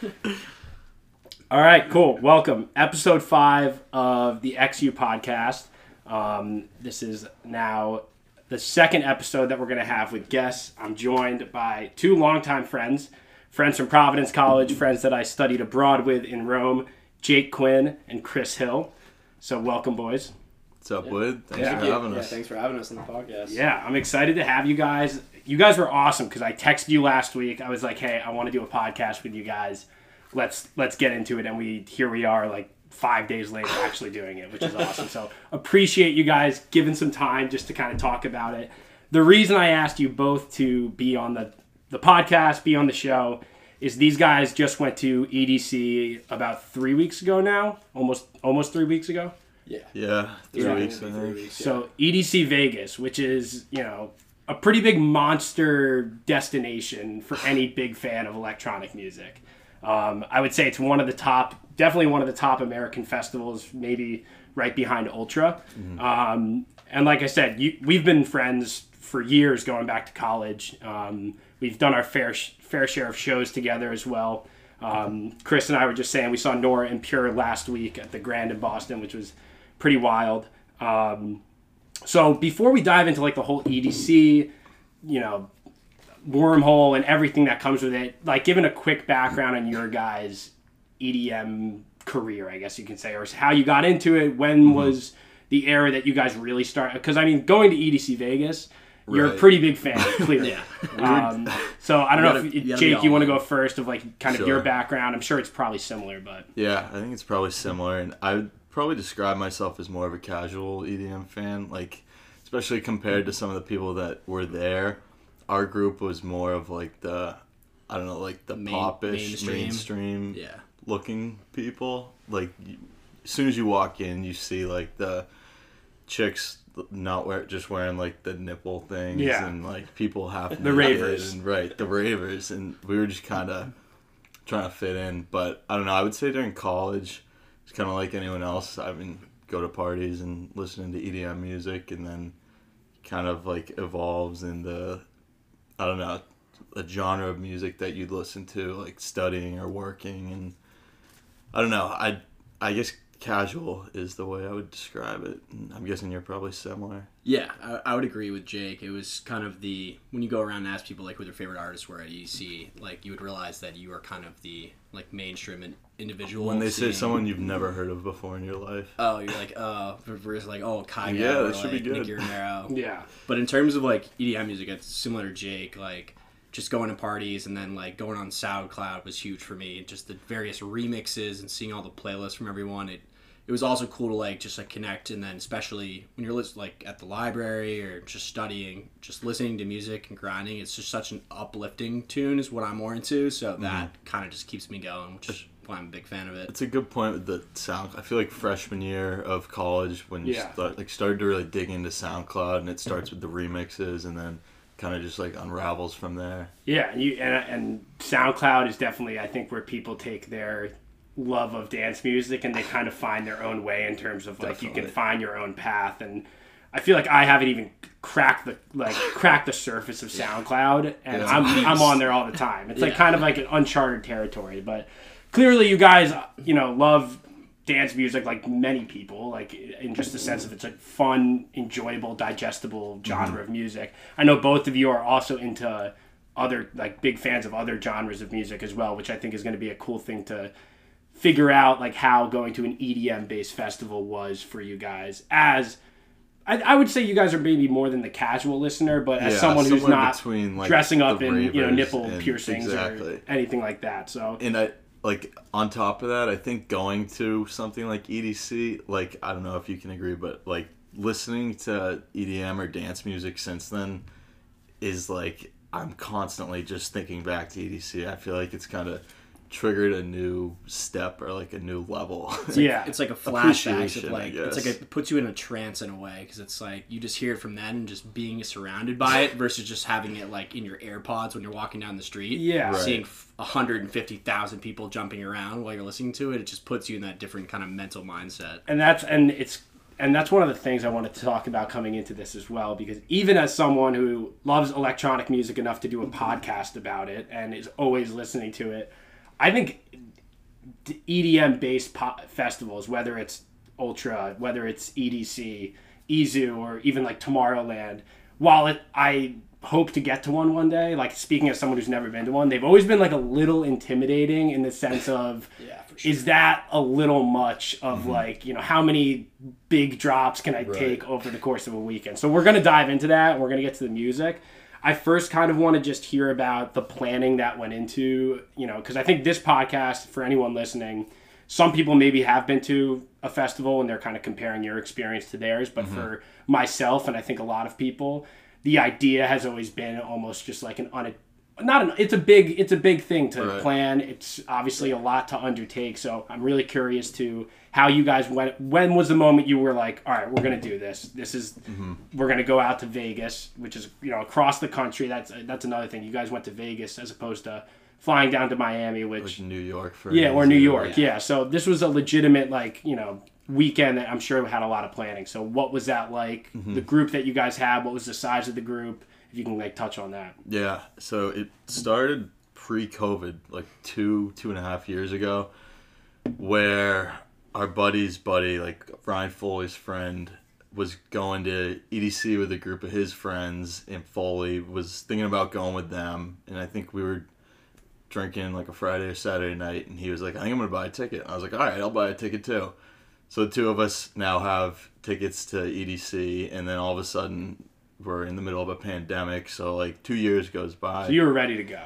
All right, cool. Welcome. Episode five of the X You podcast. Um, this is now the second episode that we're going to have with guests. I'm joined by two longtime friends, friends from Providence College, friends that I studied abroad with in Rome, Jake Quinn and Chris Hill. So, welcome, boys. What's up, Wood? Thanks Yeah. for having Yeah, us. thanks for having us on the podcast. Yeah, I'm excited to have you guys. You guys were awesome because I texted you last week. I was like, "Hey, I want to do a podcast with you guys. Let's let's get into it." And we here we are, like five days later, actually doing it, which is awesome. So appreciate you guys giving some time just to kind of talk about it. The reason I asked you both to be on the the podcast, be on the show, is these guys just went to EDC about three weeks ago now, almost almost three weeks ago. Yeah. Yeah, three Yeah, weeks, three weeks, yeah. So EDC Vegas, which is you know a pretty big monster destination for any big fan of electronic music. Um, I would say it's one of the top, definitely one of the top American festivals, maybe right behind Ultra. Um, and like I said, you, we've been friends for years, going back to college. Um, we've done our fair sh- fair share of shows together as well. Um, Chris and I were just saying we saw Nora En Pure last week at the Grand in Boston, which was pretty wild. Um, so before we dive into like the whole EDC, you know, wormhole and everything that comes with it, like giving a quick background on your guys' EDM career, I guess you can say, or how you got into it. When was the era that you guys really started? Because I mean, going to EDC Vegas, you're a pretty big fan, clearly. Yeah. Um, so I don't You know gotta- if you Jake, you want to go first of like kind of Sure. your background. I'm sure it's probably similar, but Yeah, I think it's probably similar, and I would probably describe myself as more of a casual EDM fan, like especially compared to some of the people that were there. Our group was more of like the, I don't know, like the Main- popish, mainstream. mainstream, Yeah. looking people. Like you, as soon as you walk in, you see like the chicks not wear just wearing like the nipple things Yeah. and like people half The ravers. and right the ravers and we were just kind of trying to fit in but i don't know i would say during college kind of like anyone else. I mean go to parties and listening to edm music and then kind of like evolves into i don't know a genre of music that you'd listen to like studying or working and i don't know. I i guess casual is the way i would describe it i'm guessing you're probably similar Yeah, I, I would agree with Jake. It was kind of the when you go around and ask people like who their favorite artists were at EDC, like you would realize that you are kind of the like mainstream in- individual. when they say someone you've never heard of before in your life oh, you're like uh, versus like oh Kai, Yeah, or, that should be like, good. Nicky Romero. yeah, But in terms of like EDM music, it's similar to Jake. Like just going to parties and then like going on SoundCloud was huge for me. Just the various remixes and seeing all the playlists from everyone. It it was also cool to like just like connect and then especially when you're lis- like at the library or just studying, just listening to music and grinding. It's just such an uplifting tune is what I'm more into. So mm-hmm. that kind of just keeps me going, which is why I'm a big fan of it. It's a good point with the sound. I feel like freshman year of college when you Yeah. start like started to really dig into SoundCloud and it starts with the remixes and then kind of just like unravels from there. Yeah, and you and, and SoundCloud is definitely I think where people take their love of dance music and they kind of find their own way in terms of like you can find your own path and I feel like I haven't even cracked the like cracked the surface of SoundCloud and Yeah. I'm I'm on there all the time. It's like kind of like an uncharted territory, but clearly you guys you know love dance music like many people like in just the sense of it's a fun enjoyable digestible genre mm-hmm. of music. I know both of you are also into other like big fans of other genres of music as well which i think is going to be a cool thing to figure out like how going to an edm based festival was for you guys. As I, I would say you guys are maybe more than the casual listener, but as Yeah, someone who's not between, like, dressing up in you know nipple piercings or anything like that. So. And I like on top of that, I think going to something like EDC, like I don't know if you can agree, but like listening to EDM or dance music since then is like I'm constantly just thinking back to EDC. I feel like it's kind of triggered a new step or like a new level. yeah, It's like a flashback. Appreciation, Of I like it's like it puts you in a trance in a way because it's like you just hear it from then and just being surrounded by it versus just having it like in your AirPods when you're walking down the street. Yeah. Right. seeing f- 150,000 people jumping around while you're listening to it, it just puts you in that different kind of mental mindset. and that's and it's and that's one of the things I wanted to talk about coming into this as well because even as someone who loves electronic music enough to do a mm-hmm. podcast about it and is always listening to it, I think EDM based pop festivals, whether it's Ultra, whether it's EDC, EZoo, or even like Tomorrowland, while it, I hope to get to one one day, like speaking as someone who's never been to one, they've always been like a little intimidating in the sense of Yeah, sure. is that a little much of mm-hmm. like you know how many big drops can i take over the course of a weekend? So we're going to dive into that and we're going to get to the music i first kind of want to just hear about the planning that went into you know because i think this podcast for anyone listening some people maybe have been to a festival and they're kind of comparing your experience to theirs but mm-hmm. for myself and i think a lot of people the idea has always been almost just like an un not an it's a big it's a big thing to Right. plan it's obviously a lot to undertake so i'm really curious to how you guys went when was the moment you were like all right we're gonna do this this is mm-hmm. we're gonna go out to vegas which is you know across the country that's that's another thing you guys went to vegas as opposed to flying down to miami which New York for yeah, or New York. Yeah. So this was a legitimate like you know weekend that I'm sure had a lot of planning. So what was that like? Mm-hmm. The group that you guys had. What was the size of the group? If you can like touch on that. Yeah, so it started pre-COVID, like two two and a half years ago, where our buddy's buddy, like Ryan Foley's friend, was going to EDC with a group of his friends, and Foley was thinking about going with them, and I think we were drinking like a Friday or Saturday night, and he was like, "I think I'm gonna buy a ticket." I was like, "All right, I'll buy a ticket too." So the two of us now have tickets to EDC, and then all of a sudden we're in the middle of a pandemic. So like two years goes by. So you were ready to go.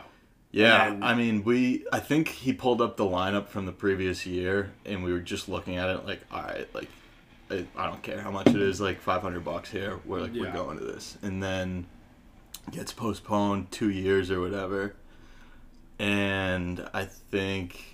Yeah, And- I mean, we. I think he pulled up the lineup from the previous year, and we were just looking at it like, all right, like, I, I don't care how much it is, like five hundred bucks here. We're like, we're going to this, and then gets postponed two years or whatever. And I think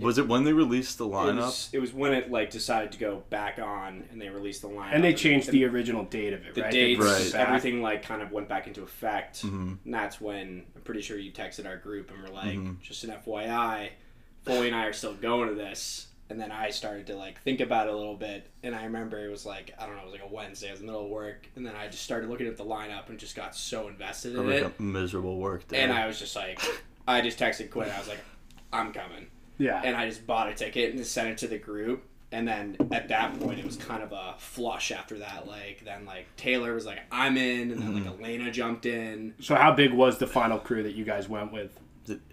was it when they released the It lineup? was, it was when it like decided to go back on and they released the lineup. And they changed the, the original date of it, the right? Dates, Right. everything like kind of went back into effect. Mhm. And that's when I'm pretty sure you texted our group and were like, Mhm. just an FYI, Foley and I are still going to this. And then I started to like think about it a little bit, and I remember it was like I don't know, it was like a Wednesday, I was in the middle of work, and then I just started looking at the lineup and just got so invested in Like it, a miserable work day. and I was just like, I just texted Quinn, I was like, I'm coming, Yeah. and I just bought a ticket and just sent it to the group. And then at that point, it was kind of a flush after that. Like then, like Taylor was like, "I'm in," and then like mm-hmm. Elena jumped in. so how big was the final crew that you guys went with?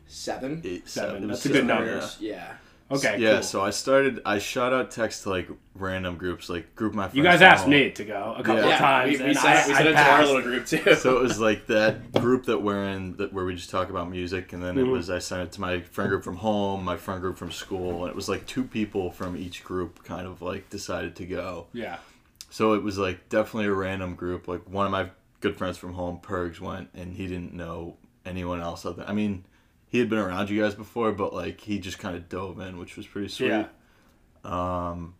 Seven. Eight, Seven, it was that's a good seven, number. yeah. Yeah. Okay. Yeah, cool. so I started. I shot out text to like random groups, like group my friends. you guys asked home. me to go a couple Yeah. of Yeah, times, we, we and sent, I, we I sent it to our little group too. So it was like that group that we're in, that where we just talk about music, and then Mhm. it was I sent it to my friend group from home, my friend group from school, and it was like two people from each group kind of like decided to go. Yeah. So it was like definitely a random group. Like one of my good friends from home, Pergs, went, and he didn't know anyone else. Other, I mean, he had been around you guys before, but like he just kind of dove in, which was pretty sweet. Yeah. Um,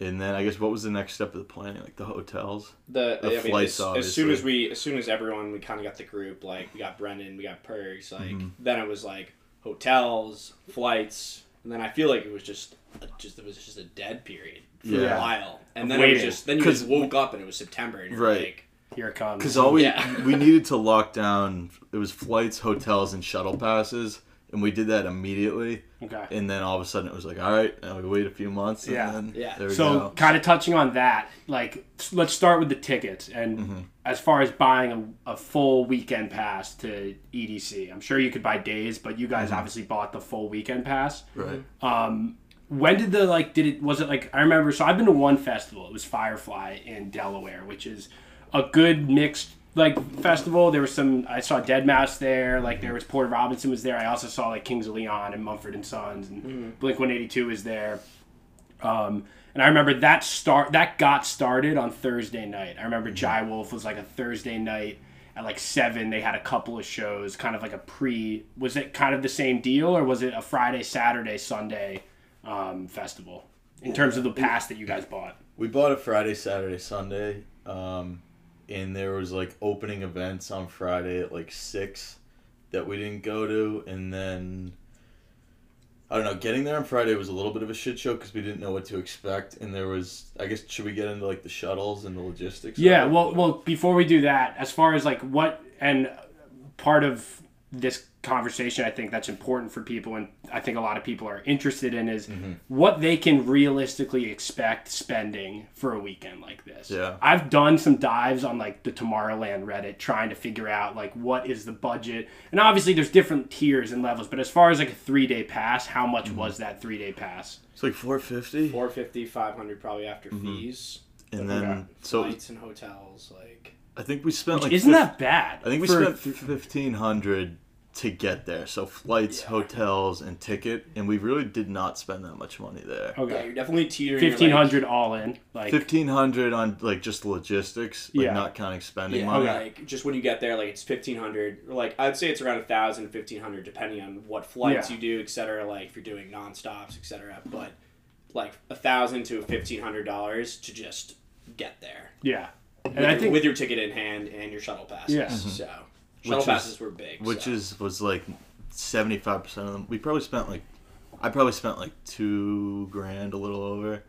and then I guess what was the next step of the planning? Like the hotels. the, The I mean, flights, as, as soon as we, as soon as everyone, we kind of got the group. Like we got Brendan, we got Perks. Like Mm-hmm. then it was like hotels, flights, and then I feel like it was just, just it was just a dead period for Yeah. a while, and Of then it was just then you just woke up and it was September, and you're Right. like, Here it comes. Because all we Yeah. we needed to lock down it was flights, hotels, and shuttle passes, and we did that immediately. okay. And then all of a sudden it was like, all right, now we wait a few months. And Yeah. Then Yeah. There we So, go. kind of touching on that, like, let's start with the tickets. And Mm-hmm. as far as buying a, a full weekend pass to EDC, I'm sure you could buy days, but you Mm-hmm. guys obviously bought the full weekend pass. Right. Um, when did the like? Did it? Was it like? I remember. So I've been to one festival. It was Firefly in Delaware, which is a good mixed like festival. There was some. I saw Deadmau5 there. Like there was Porter Robinson was there. I also saw like Kings of Leon and Mumford and Sons and Blink One Eighty Two was there. Um, and I remember that start that got started on Thursday night. I remember Jai Wolf was like a Thursday night at like seven. They had a couple of shows, kind of like a pre. Was it kind of the same deal, or was it a Friday, Saturday, Sunday um, festival in terms of the pass that you guys bought? We bought a Friday, Saturday, Sunday, um, and there was like opening events on Friday at like six that we didn't go to, and then I don't know. Getting there on Friday was a little bit of a shit show because we didn't know what to expect, and there was. I guess should we get into like the shuttles and the logistics? Yeah, well, well, before we do that, as far as like what and part of this conversation I think that's important for people and I think a lot of people are interested in is mm-hmm. what they can realistically expect spending for a weekend like this. Yeah. I've done some dives on like the Tomorrowland Reddit trying to figure out like what is the budget. And obviously there's different tiers and levels, but as far as like a 3-day pass, how much mm-hmm. was that 3-day pass? It's like 450. 450, 500 probably after mm-hmm. fees. And But then, so flights and hotels, like I think we spent like. Isn't fif- that bad? I think we for- spent 1500 to get there. So flights, hotels, and ticket. And we really did not spend that much money there. yeah, Okay. you're definitely teetering. you're, like- 1500 all in. Like 1500 on like just logistics, like Yeah. not counting spending Yeah, money. like just when you get there, like it's fifteen hundred. Like I'd say it's around a thousand, fifteen hundred, depending on what flights Yeah. you do, etc. Like if you're doing non-stops, etc. But like a thousand to fifteen hundred dollars to just get there, yeah. And with, I your, think with your ticket in hand and your shuttle passes. Yeah. Mm-hmm. So Which shuttle is- passes were big. which so. is was like 75% of them. We probably spent like I probably spent like 2 grand a little over.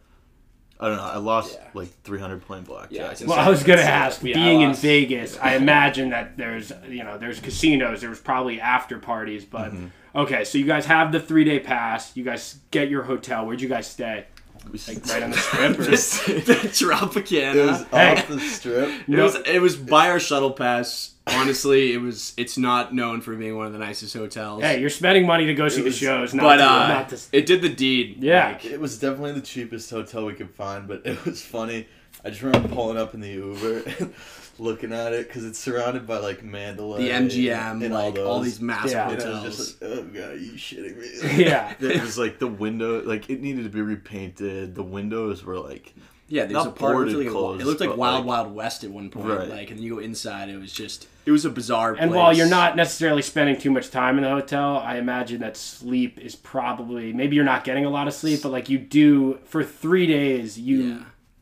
I don't know. I lost Yeah. like 300 playing blackjack. Yeah, Well, I was gonna ask. yeah, being in Vegas, I imagine that there's you know there's casinos. There was probably after parties, but Mm-hmm. okay. So you guys have the three day pass. You guys get your hotel. Where'd you guys stay? We Like right on the strip. Or? Just the Tropicana. it was Hey. off the strip. It was it was by our shuttle pass. Honestly, it was it's not known for being one of the nicest hotels. Hey, you're spending money to go see the shows, not but to, uh, not to. it did the deed. Yeah. Like, It was definitely the cheapest hotel we could find, but it was funny. I just remember pulling up in the Uber and looking at it because it's surrounded by like Mandalay, the MGM, and like all, those. these massive Yeah. And I hotels. was just like, oh god, are you shitting me? Yeah. it was like the window, like it needed to be repainted. The windows were like, yeah, there's not a part. It looked like, closed, it looked like Wild like- Wild West at one point. Right. Like, and then you go inside. It was just it was a bizarre. And place. while you're not necessarily spending too much time in the hotel, I imagine that sleep is probably maybe you're not getting a lot of sleep, but like you do for three days, you Yeah.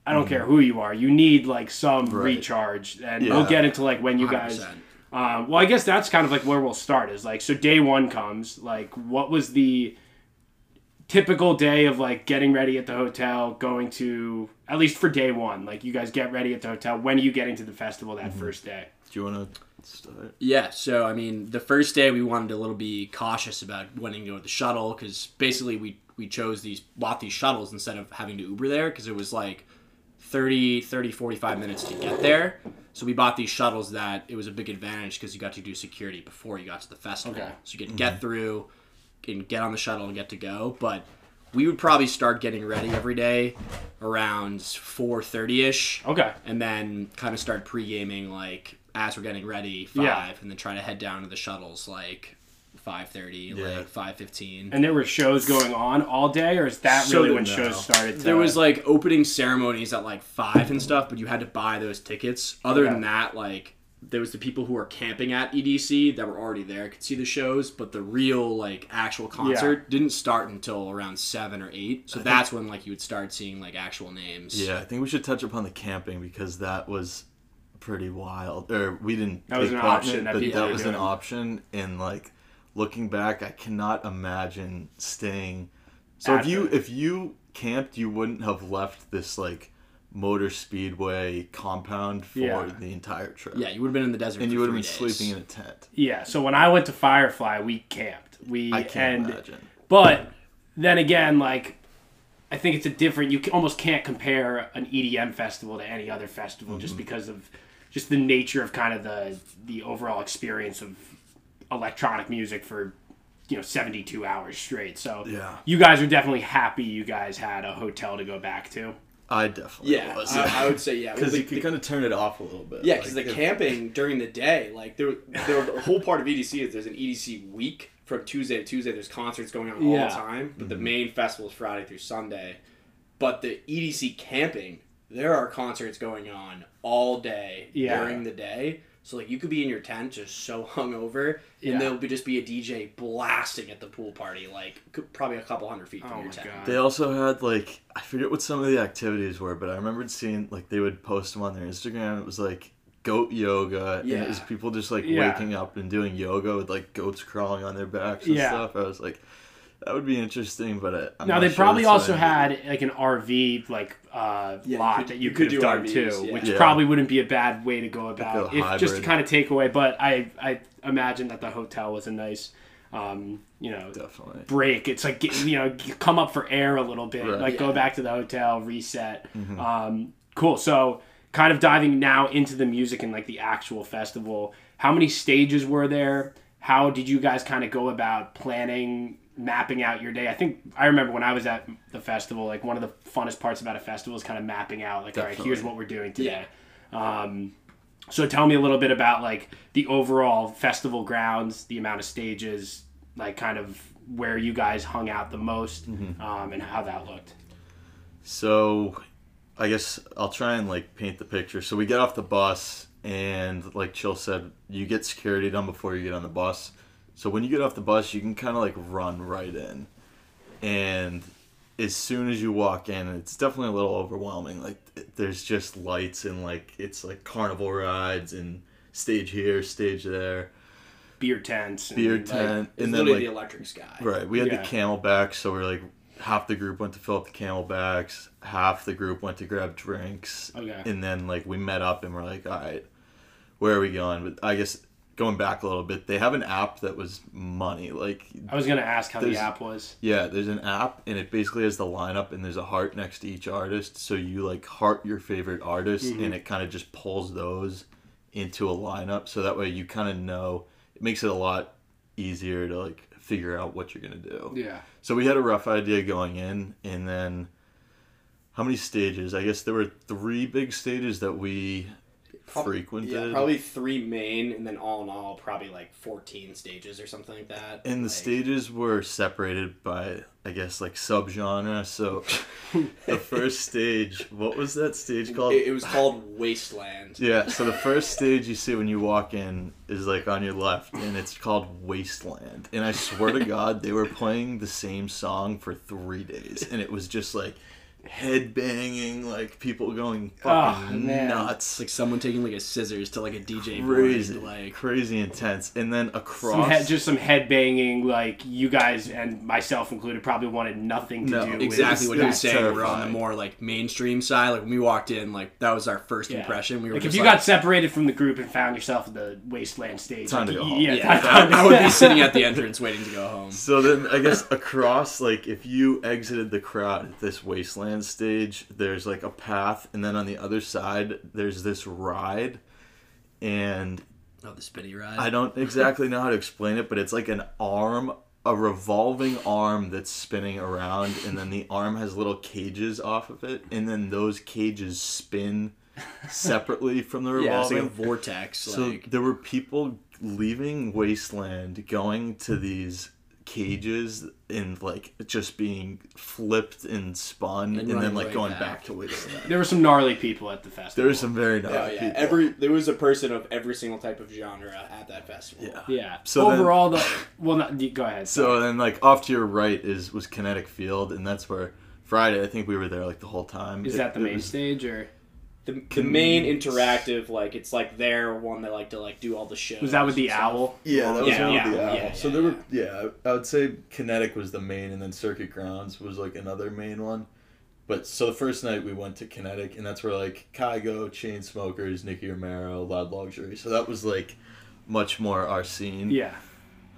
I don't care who you are, you need like some Right. recharge, and Yeah. we'll get into like when you guys. 100%. Um, well, I guess that's kind of like where we'll start. Is like so day one comes. Like, what was the typical day of like getting ready at the hotel, going to at least for day one? Like, you guys get ready at the hotel. When are you getting to the festival that mm-hmm. first day? do you want to start? Yeah, so I mean, the first day we wanted to a little be cautious about wanting to go with the shuttle because basically we we chose these bought these shuttles instead of having to Uber there because it was like 30, 30, 45 minutes to get there. So we bought these shuttles that it was a big advantage because you got to do security before you got to the festival. Okay. So you could get mm-hmm. through, can get on the shuttle and get to go. But we would probably start getting ready every day around 4.30 ish Okay. and then kind of start pre gaming like as we're getting ready five, Yeah. and then try to head down to the shuttles like five thirty, Yeah. like five fifteen. And there were shows going on all day, or is that So really when no. shows started? To, There was like opening ceremonies at like five and stuff, but you had to buy those tickets. Other Okay. than that, like there was the people who were camping at EDC that were already there could see the shows, but the real like actual concert didn't start until around seven or eight. So that's when like you would start seeing like actual names. Yeah, I think we should touch upon the camping because that was pretty wild. Or we didn't. That was an option it, that but that were was an option. And like looking back, I cannot imagine staying. So At if you the- if you camped, you wouldn't have left this like motor speedway compound for Yeah. the entire trip. Yeah, you would have been in the desert. and you would have been days. sleeping in a tent. yeah. So when I went to Firefly, we camped. We I can't and imagine. but then again, like I think it's a different. You almost can't compare an EDM festival to any other festival Mm-hmm. just because of just the nature of kind of the the overall experience of electronic music for you know 72 hours straight. So Yeah. you guys are definitely happy you guys had a hotel to go back to. I definitely Yeah, was. I, I would say yeah. Because Well, you the- could kind of turn it off a little bit. Yeah, because Like, the if- camping during the day, like there, there, the whole part of EDC is there's an EDC week from Tuesday to Tuesday. There's concerts going on all the time, but the mm-hmm. main festival is Friday through Sunday. But the EDC camping, there are concerts going on all day Yeah. during the day. So like you could be in your tent just so hungover, Yeah. and there'll be just be a DJ blasting at the pool party, like probably a couple hundred feet from Oh your tent. God. They also had like I forget what some of the activities were, but I remembered seeing like they would post them on their Instagram. It was like goat yoga, and it was people just like Yeah. waking up and doing yoga with like goats crawling on their backs and Yeah. stuff. I was like, that would be interesting, but I, I'm Now not they sure probably also what I had like an RV like uh, Yeah, you lot could- that you, you could, could have do done RVs, too, yeah. which Yeah. probably wouldn't be a bad way to go about a if just to kind of take away. But I I imagine that the hotel was a nice, um, you know, Definitely. break. It's like get- you know, come up for air a little bit, Right. like go back to the hotel, reset. Um, cool. So, kind of diving now into the music and like the actual festival. How many stages were there? How did you guys kind of go about planning, mapping out your day? I think I remember when I was at the festival, like one of the funnest parts about a festival is kind of mapping out, like, all right, here's what we're doing today. Um, so tell me a little bit about like the overall festival grounds, the amount of stages, like kind of where you guys hung out the most, um, and how that looked. So, I guess I'll try and like paint the picture. So we get off the bus, and like Chill said, you get security done before you get on the bus. So when you get off the bus, you can kind of like run right in, and as soon as you walk in, it's definitely a little overwhelming. Like there's just lights and like it's like carnival rides and stage here, stage there, Beer tents, beer like, tent, It's and then like the electric sky. Right. We had Yeah. the camelbacks, so we're like half the group went to fill up the camelbacks, half the group went to grab drinks, Okay. and then like we met up and we're like, all right, where are we going? But I guess going back a little bit, they have an app that was money. Like, I was gonna ask how the app was. yeah, there's an app and it basically has the lineup and there's a heart next to each artist. So you like heart your favorite artist Mm-hmm. and it kind of just pulls those into a lineup. So that way you kind of know. It makes it a lot easier to like figure out what you're gonna do. Yeah. So we had a rough idea going in, and then how many stages? I guess there were three big stages that we frequented. Yeah, probably three main, and then all in all, probably like 14 stages or something like that. And the Like, stages were separated by, I guess, like subgenre. So the first stage, what was that stage called? It, it was called Wasteland. yeah, so the first stage you see when you walk in is like on your left, and it's called Wasteland. And I swear to God, they were playing the same song for three days, and it was just like head banging, like people going ah, fucking Oh, nuts. Like someone taking like a scissors to like a DJ crazy, board, like crazy intense. And then Some across, head, just some head banging, like you guys and myself included probably wanted nothing to No, do with exactly what he was that's saying. We're on the more like mainstream side. Like when we walked in, like that was our first Yeah. impression. We were Like if you like, got separated from the group and found yourself at the wasteland stage, Time like, to go home. Yeah, yeah, time- I, I would be sitting at the entrance waiting to go home. So then, I guess across, like, if you exited the crowd at this wasteland stage, there's like a path, and then on the other side, there's this ride, and Oh, the spinny ride. I don't exactly know how to explain it, but it's like an arm, a revolving arm that's spinning around, and then the arm has little cages off of it, and then those cages spin separately from the revolving yeah, like a vortex. So like there were people leaving Wasteland, going to these cages and like just being flipped and spun, And and, then like right going back. back. to Wasteland. There were some gnarly people at the festival. there were some very nice Oh yeah, people. every there was a person of every single type of genre at that festival. yeah. Yeah. So So then- overall, the well, not, go ahead. So then, like off to your right is was Kinetic Field, and that's where Friday. I think we were there like the whole time. is It- that the main was- stage or The, the main interactive, like it's like their one that like to like do all the shows. was that with the stuff. owl? Yeah, that was Yeah, one yeah, of the owl. yeah, so there were yeah, I would say Kinetic was the main, and then Circuit Grounds was like another main one. But so the first night we went to Kinetic, and that's where like Kygo, Chainsmokers, Nicky Romero, Loud Luxury. So that was like much more our scene. Yeah.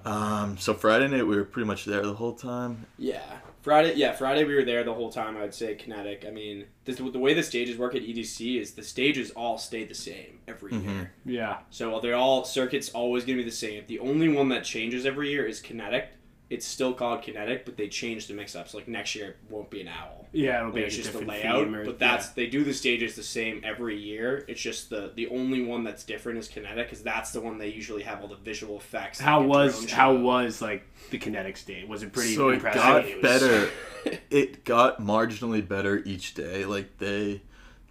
Um. So Friday night we were pretty much there the whole time. Yeah, Friday. Yeah, Friday we were there the whole time. I'd say Kinetic. I mean, this, the way the stages work at EDC is the stages all stay the same every Mm-hmm. year. Yeah. So they're all circuits always gonna be the same. The only one that changes every year is Kinetic. It's still called Kinetic, but they changed the mix up. So like next year it won't be an owl. Yeah, it'll Like, be it's a just the layout, theme or, but that's they do the stages the same every year. It's just the the only one that's different is Kinetic, because that's the one they usually have all the visual effects. how was how was like the kinetic stage? Was it pretty so it got It was- better. it got marginally better each day. Like they,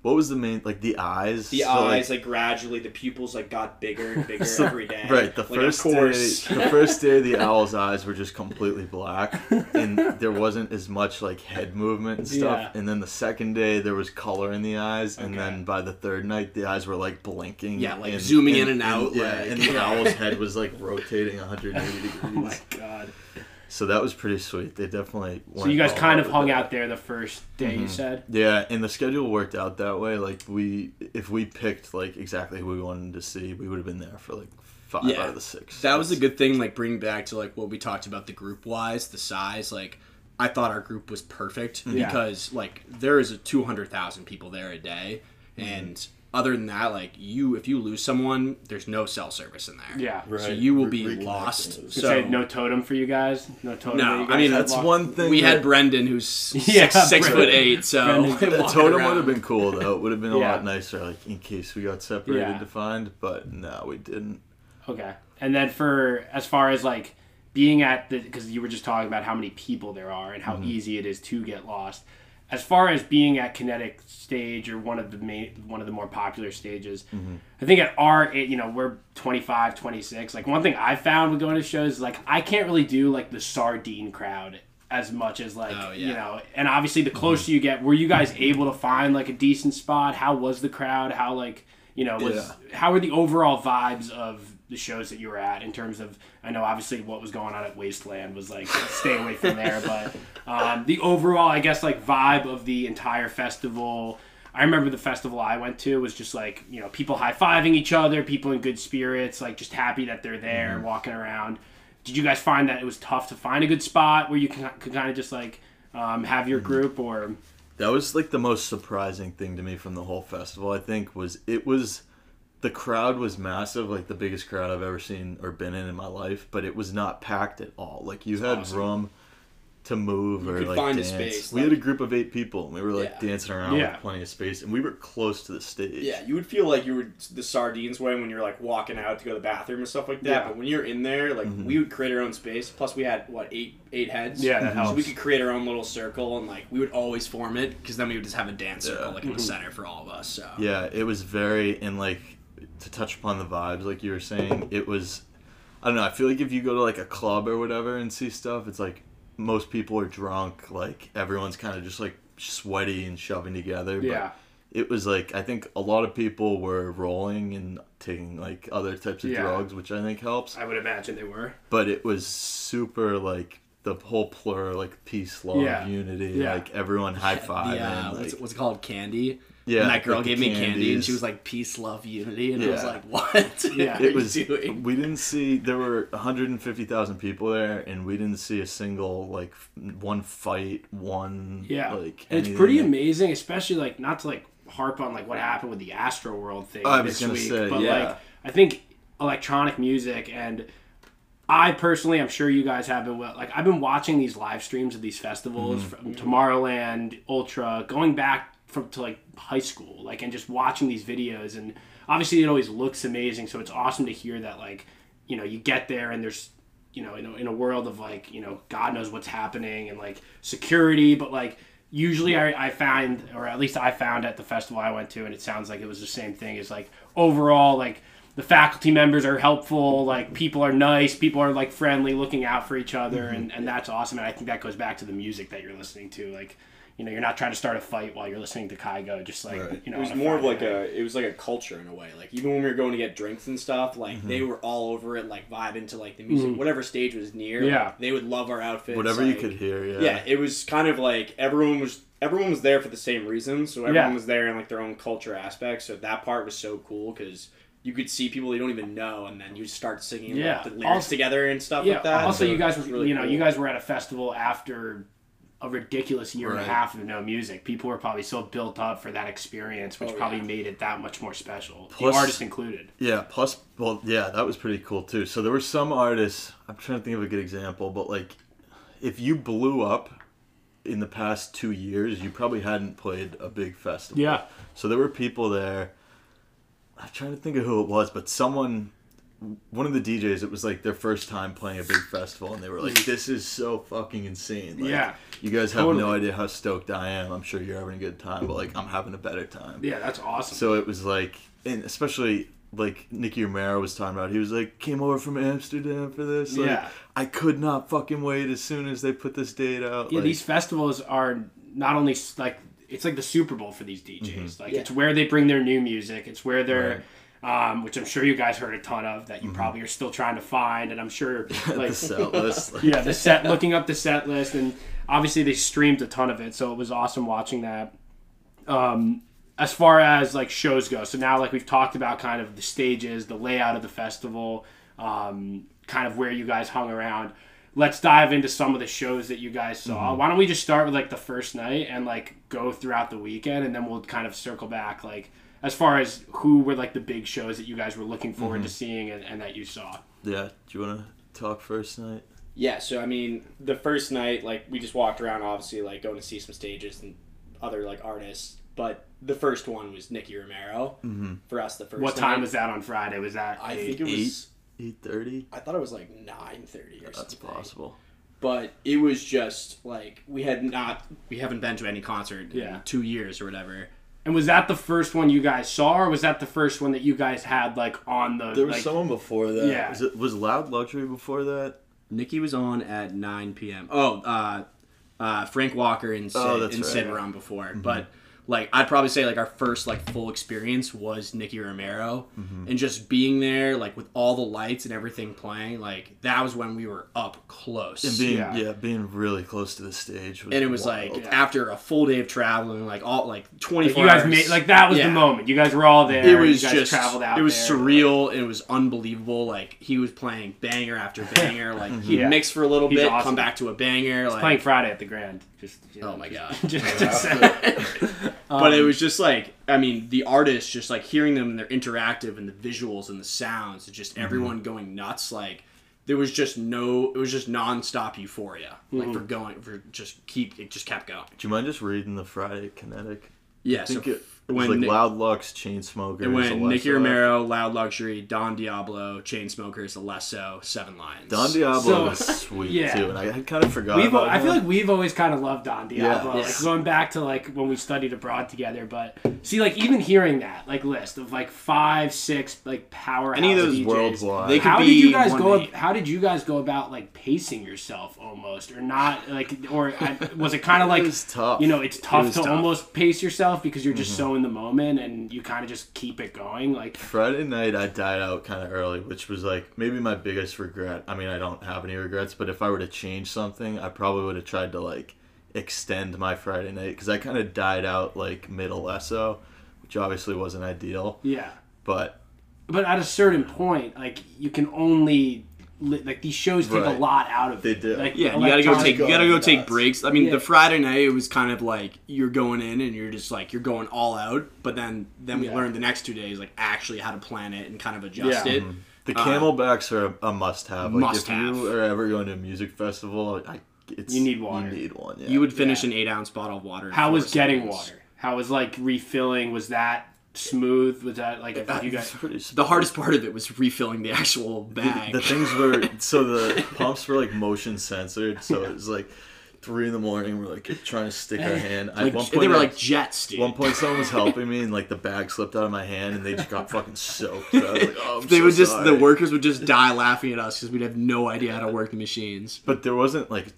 what was the main like the eyes? The So, eyes like gradually the pupils like got bigger and bigger So- every day. Right, the Like, first day, the first day, the owl's eyes were just completely black, and there wasn't as much like head movement and stuff. Yeah. And then the second day, there was color in the eyes, and then by the third night, the eyes were like blinking. Yeah, like zooming in and out, yeah, like- and the owl's head was like rotating 180 degrees. Oh my god. So that was pretty sweet. They definitely. So you guys kind of hung that. out there the first day you mm-hmm. said? Yeah, and the schedule worked out that way. Like we, if we picked like exactly who we wanted to see, we would have been there for like five Yeah. out of the six. That was a good thing, like bringing back to like what we talked about the group wise, the size. Like I thought our group was perfect mm-hmm. Yeah. because like there is a two hundred thousand people there a day, mm-hmm. and other than that, like you, if you lose someone, there's no cell service in there. Yeah. right. so you will be reconnecting lost. So, So say no totem for you guys. No totem. No, that you I mean, That's locked? one thing. we had Brendan, who's Yeah, six, six Brendan. foot eight, so The walking totem would have been cool though. It would have been a Yeah. lot nicer, like in case we got separated Yeah. to find. But no, we didn't. Okay. And then for as far as like being at the because you were just talking about how many people there are and how Mm-hmm. easy it is to get lost. As far as being at Kinetic stage or one of the main one of the more popular stages, Mm-hmm. I think at our you know we're 25, 26. Like one thing I found with going to shows is like I can't really do like the sardine crowd as much as like Oh, yeah. you know and obviously the closer you get were you guys able to find like a decent spot how was the crowd how like you know was Yeah. how were the overall vibes of the shows that you were at in terms of I know obviously what was going on at Wasteland was like stay away from there, but um, the overall I guess like vibe of the entire festival. I remember the festival I went to was just like you know people high fiving each other, people in good spirits, like just happy that they're there, walking around. Did you guys find that it was tough to find a good spot where you can, could kind of just like um, have your group or That was like the most surprising thing to me from the whole festival. I think was it was the crowd was massive, like the biggest crowd I've ever seen or been in in my life. But it was not packed at all. Like you had awesome. room to move or could like find a dance. space, we like- had a group of eight people, and we were like Yeah. dancing around Yeah. with plenty of space, and we were close to the stage. Yeah, you would feel like you were the sardines way when you're like walking out to go to the bathroom and stuff like that. Yeah. But when you're in there, like Mm-hmm. we would create our own space. Plus, we had what eight eight heads. Yeah, that So we could create our own little circle, and like we would always form it because then we would just have a dance circle like in the center for all of us. So Yeah, it was very and like to touch upon the vibes, like you were saying, it was. I don't know. I feel like if you go to like a club or whatever and see stuff, it's like most people are drunk. Like everyone's kind of just like sweaty and shoving together. But Yeah. It was like I think a lot of people were rolling and taking like other types of Yeah. drugs, which I think helps. I would imagine they were. But it was super like the whole plur like peace, love, Yeah. unity, Yeah. like everyone high five. Yeah, uh, what's, what's it called? Candy. Yeah, And that girl gave me candy, and she was like, "Peace, love, unity," and I was like, "What? Yeah. are it you was doing?" we didn't see there were 150,000 people there and we didn't see a single like one fight one Yeah, like and it's pretty that- amazing, especially like not to like harp on like what happened with the Astro World thing I was this gonna week, say, but yeah. like I think electronic music and I personally, I'm sure you guys have been well. Like I've been watching these live streams of these festivals Mm-hmm. from Tomorrowland, Ultra, going back from to like high school, like and just watching these videos. And obviously, it always looks amazing. So it's awesome to hear that, like, you know, you get there and there's, you know, in a, in a world of like, you know, God knows what's happening and like security, but like usually I, I find or at least i found at the festival i went to and it sounds like it was the same thing is like overall like the faculty members are helpful like people are nice people are like friendly looking out for each other Mm-hmm. and, and that's awesome and i think that goes back to the music that you're listening to like you know you're not trying to start a fight while you're listening to kygo just like Right. you know It was more of like night. a it was like a culture in a way. Like even when we were going to get drinks and stuff, like Mm-hmm. they were all over it, like vibing to like the music, whatever stage was near. Yeah. like, they would love our outfits. whatever you could hear yeah Yeah, it was kind of like everyone was everyone was there for the same reason, so everyone Yeah. was there in like their own culture aspect. So that part was so cool because you could see people you don't even know, and then you start singing Yeah. like, the lyrics Also- together and stuff yeah like that. also So you guys were really you know cool. you guys were at a festival after a ridiculous year and a half of no music people were probably so built up for that experience which Oh, probably yeah. made it that much more special Plus- the artist included Yeah, plus, well, yeah, that was pretty cool too. So there were some artists. I'm trying to think of a good example, but like, if you blew up in the past two years, you probably hadn't played a big festival. Yeah. So there were people there. I'm trying to think of who it was, but someone, one of the DJs, it was like their first time playing a big festival, and they were like, "This is so fucking insane." Like, Yeah. You guys have no idea how stoked I am. I'm sure you're having a good time, but like, I'm having a better time. yeah that's awesome So it was like, and especially like Nicky Romero was talking about. He was like, came over from Amsterdam for this. Like, Yeah. I could not fucking wait as soon as they put this date out. Yeah, like, these festivals are not only like it's like the Super Bowl for these DJs. Mm-hmm. Like Yeah. it's where they bring their new music. It's where they're, um, which I'm sure you guys heard a ton of that you probably are still trying to find, and I'm sure Mm-hmm. the set list. yeah, the set looking up the set list, and obviously they streamed a ton of it, so it was awesome watching that. Um, as far as like shows go, so now like we've talked about kind of the stages, the layout of the festival. um, kind of where you guys hung around. Let's dive into some of the shows that you guys saw. Why don't we just start with like the first night and like go throughout the weekend, and then we'll kind of circle back like as far as who were like the big shows that you guys were looking forward to seeing and, and that you saw. Yeah. Do you want to talk first night? Yeah, so I mean, the first night, like we just walked around, obviously, like going to see some stages and other like artists. But the first one was Nicky Romero Mm-hmm. for us. The first. What night. time was that on Friday? Was that I eight? think it was. Eight thirty. I thought it was like nine thirty or That's something. That's possible. But it was just like we had not, we haven't been to any concert Yeah. in two years or whatever. And was that the first one you guys saw, or was that the first one that you guys had like on the? There was like, someone before that. Yeah. Was, it, was Loud Luxury before that? Nicky was on at 9 p.m. Oh, uh, uh, Frank Walker and Sid, Oh, and right. Sid were on before. But like, I'd probably say like our first like full experience was Nicky Romero, mm-hmm. and just being there like with all the lights and everything playing. Like that was when we were up close. And being Yeah. yeah. being really close to the stage. Was and it was wild. like after a full day of traveling, like all like 24 Like you guys hours. made like that was Yeah. the moment. You guys were all there. it was you guys just traveled out. it was there. surreal it was unbelievable like he was playing banger after banger like he'd Yeah. mix for a little He's bit awesome. come back to a banger like playing Friday at the Grand. Just you oh know, oh my god just, just say. Um, but it was just like i mean the artists just like hearing them and they're interactive and the visuals and the sounds and just mm-hmm. everyone going nuts like there was just no it was just non-stop euphoria like mm-hmm. for going for just keep it just kept going Do you mind just reading the Friday Kinetic? yeah I think so it, it was when like Nick- Loud Lux, Chainsmokers, it went Nicky Romero, Loud Luxury, Don Diablo, Chainsmokers, Alesso, Seven Lions. Don Diablo So- was sweet yeah. too, and I had kind of forgot. We've, about I feel like we've always kind of loved Don Diablo, Yeah. like going back to like when we studied abroad together. But see, like even hearing that like list of like five, six like power Any of those DJs, worldwide. They could how be did you guys go? night. How did you guys go about like pacing yourself almost, or not? Like, or I, was it kind of like it was tough. you know, it's tough was to tough. almost pace yourself because you're Mm-hmm. just so in the moment and you kind of just keep it going. Like, Friday night, I died out kind of early, which was like maybe my biggest regret. I mean, I don't have any regrets, but if I were to change something, I probably would have tried to like extend my Friday night because I kind of died out like middle Alesso, which obviously wasn't ideal. yeah. But But at a certain point, like you can only like these shows take a lot out of They it. do. Like, Yeah, you gotta go take you gotta go nuts. take breaks. I mean, Yeah. the Friday night it was kind of like you're going in and you're just like you're going all out. But then then we Yeah. learned the next two days like actually how to plan it and kind of adjust Yeah. it. the Uh, Camelbacks are a, a must-have. Like Must if have. you are ever going to a music festival, I, it's You need water. You need one. Yeah. You would finish Yeah. an eight ounce bottle of water. How was getting seconds. water? How was like refilling? Was that smooth? Was that like if you guys? The hardest part of it was refilling the actual bag. The things were so the pumps were like motion censored, so it was like three in the morning. We're like trying to stick our hand. At one point, they were like jets, dude. one point someone was helping me and like the bag slipped out of my hand and they just got fucking soaked. I was like, oh, I'm they so would just sorry. the workers would just die laughing at us because we'd have no idea how to work the machines. But there wasn't like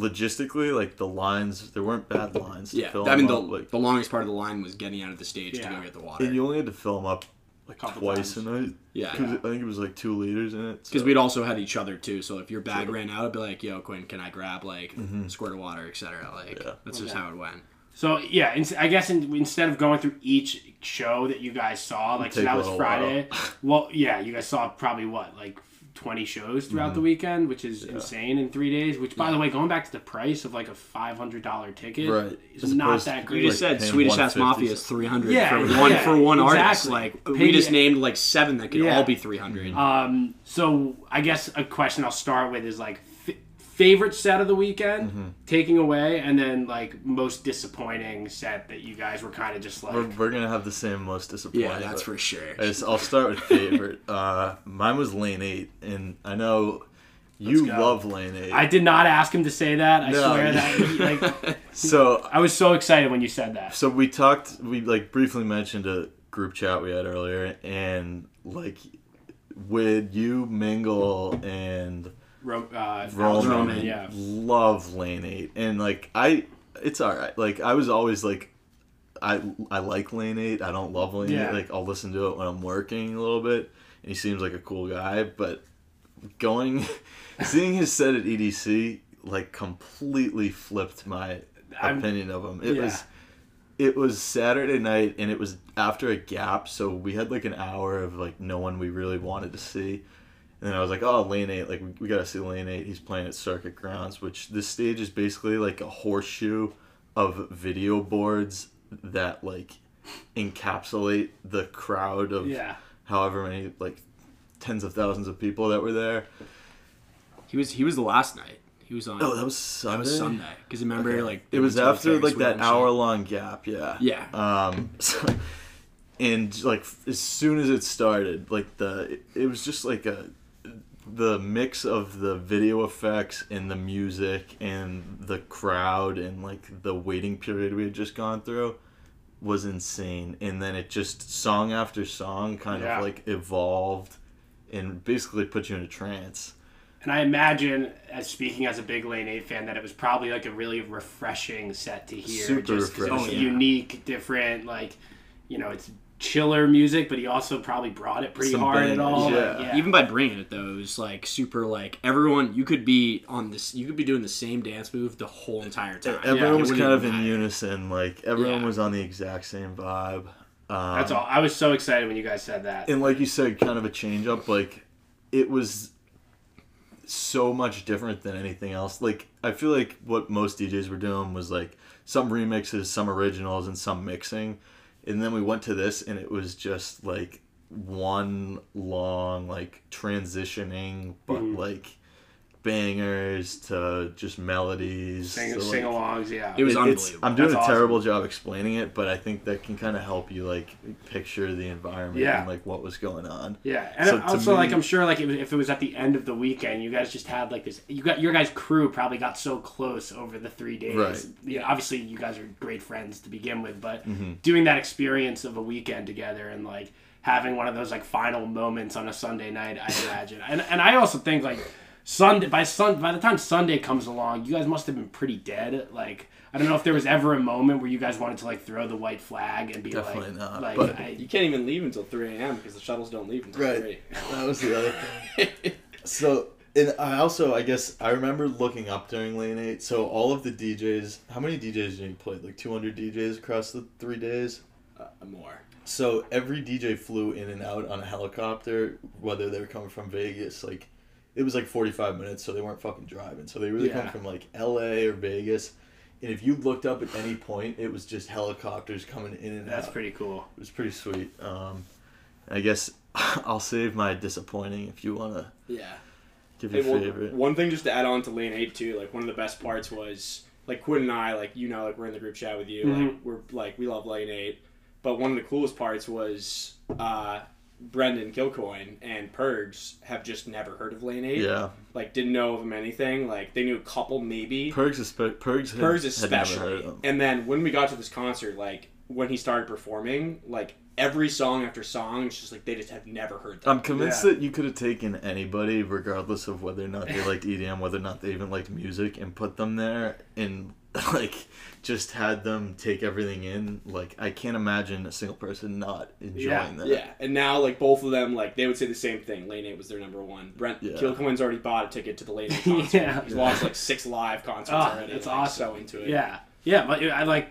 logistically like the lines. There weren't bad lines. To Yeah, fill I mean the, up, like, the longest part of the line was getting out of the stage to go get the water. and you only had to fill them up like Couple twice times. a night. Yeah, I think it was like two liters in it. Because so- we'd also had each other too. So if your bag ran out, I'd be like, "Yo, Quinn, can I grab like a squirt of water, etc." Like Mm-hmm. Yeah. that's just Okay. how it went. So yeah, ins- I guess in, instead of going through each show that you guys saw, like so that was little Friday. Well, yeah, you guys saw probably what like. 20 shows throughout Mm-hmm. the weekend, which is insane in three days. Which, by the way, going back to the price of like a $500 ticket Right. is As not that great. You just like, said Swedish House Mafia is three hundred Yeah, for yeah, one for one artist. Like Pay we just the- named like seven that could Yeah. all be three hundred. Um, so I guess a question I'll start with is like f- favorite set of the weekend, Mm-hmm. taking away, and then like most disappointing set that you guys were kind of just like. we're, we're gonna have the same most disappointing. yeah, that's for sure. I just, I'll start with favorite. uh, mine was Lane Eight, and I know you love Lane Eight. I did not ask him to say that. I No. swear that. like, so I was so excited when you said that. so we talked we like briefly mentioned a group chat we had earlier and like with you mingle and Ro- uh, roman, Roman, yeah. love lane 8 and like i it's all right like i was always like i i like lane 8 i don't love lane Yeah. 8 like i'll listen to it when i'm working a little bit. And he seems like a cool guy. But going seeing his set at edc like completely flipped my I'm- opinion of him. It yeah. was it was Saturday night and it was after a gap, so we had like an hour of like no one we really wanted to see. And then I was like, oh, Lane 8, like, we, we gotta see Lane 8. He's playing at Circuit Grounds, which this stage is basically like a horseshoe of video boards that, like, encapsulate the crowd of Yeah. however many, like, tens of thousands of people that were there. He was he was the last night. He was on. Oh, that was Sunday? that was Sunday. Because remember, Okay. like it was they went to after like that hour long gap, yeah. Yeah. Um, so, and like as soon as it started, like the it, it was just like a the mix of the video effects and the music and the crowd and like the waiting period we had just gone through was insane. And then it just song after song kind Yeah. of like evolved and basically put you in a trance. And I imagine, as speaking as a big Lane 8 fan, that it was probably like a really refreshing set to hear. Super just 'cause it was refreshing. unique, different, like, you know, it's chiller music, but he also probably brought it pretty Some hard at all. yeah. Like, yeah. Even by bringing it though, it was like super like everyone. You could be on this. You could be doing the same dance move the whole entire time. Everyone It was kind of in matter. unison. Like everyone Yeah. was on the exact same vibe. Um, That's all. I was so excited when you guys said that. and like you said, kind of a change up. Like it was so much different than anything else. Like I feel like what most DJs were doing was like some remixes, some originals, and some mixing. And then we went to this, and it was just like one long like transitioning, but mm. like bangers to just melodies. Sing, to, like- sing-alongs, yeah. It was it- unbelievable. I'm doing That's a awesome. terrible job explaining it, but I think that can kind of help you like picture the environment Yeah. and like what was going on. Yeah, and So to also like I'm sure like it was, if it was at the end of the weekend, you guys just had like this. You got your guys' crew probably got so close over the three days. Right. Yeah, obviously you guys are great friends to begin with, but Mm-hmm. doing that experience of a weekend together and like having one of those like final moments on a Sunday night, I imagine. and and I also think like Sunday by sun by the time Sunday comes along, you guys must have been pretty dead. Like. I don't know if there was ever a moment where you guys wanted to like throw the white flag and be Definitely like, not, like but- I, You can't even leave until 3 a.m. because the shuttles don't leave until 3. That was the other thing. so, and I also, I guess, I remember looking up during Lane 8. So, all of the DJs, how many DJs did you play? Like 200 DJs across the three days? Uh, more. So, every DJ flew in and out on a helicopter, whether they were coming from Vegas. Like, it was like 45 minutes, so they weren't fucking driving. So, they really Yeah. come from like LA or Vegas. And if you looked up at any point, it was just helicopters coming in and that's out. pretty cool. It was pretty sweet. Um, I guess I'll save my disappointing if you want to Yeah. give Hey, your well, favorite. one thing just to add on to Lane 8 too, like one of the best parts was like Quinn and I, like you know, like we're in the group chat with you, like Mhm. we're like we love Lane 8. But one of the coolest parts was uh Brendan Kilcoyne and Purgs have just never heard of Lane 8. Yeah, Like didn't know of him anything. Like they knew a couple maybe. Pergs, espe- Pergs, had, Purgs had especially. them. And then when we got to this concert, like when he started performing, like every song after song, it's just like they just have never heard that. I'm convinced Yeah. that you could have taken anybody, regardless of whether or not they liked EDM, whether or not they even liked music, and put them there and like just had them take everything in. Like I can't imagine a single person not enjoying Yeah, that. Yeah, and now like both of them, like they would say the same thing. Lane Eight was their number one. Brent Yeah. Kilcoyne's already bought a ticket to the Lane Eight concert. Yeah. He's watched like six live concerts Oh, already. that's like, awesome. So into it. Yeah, yeah, but I like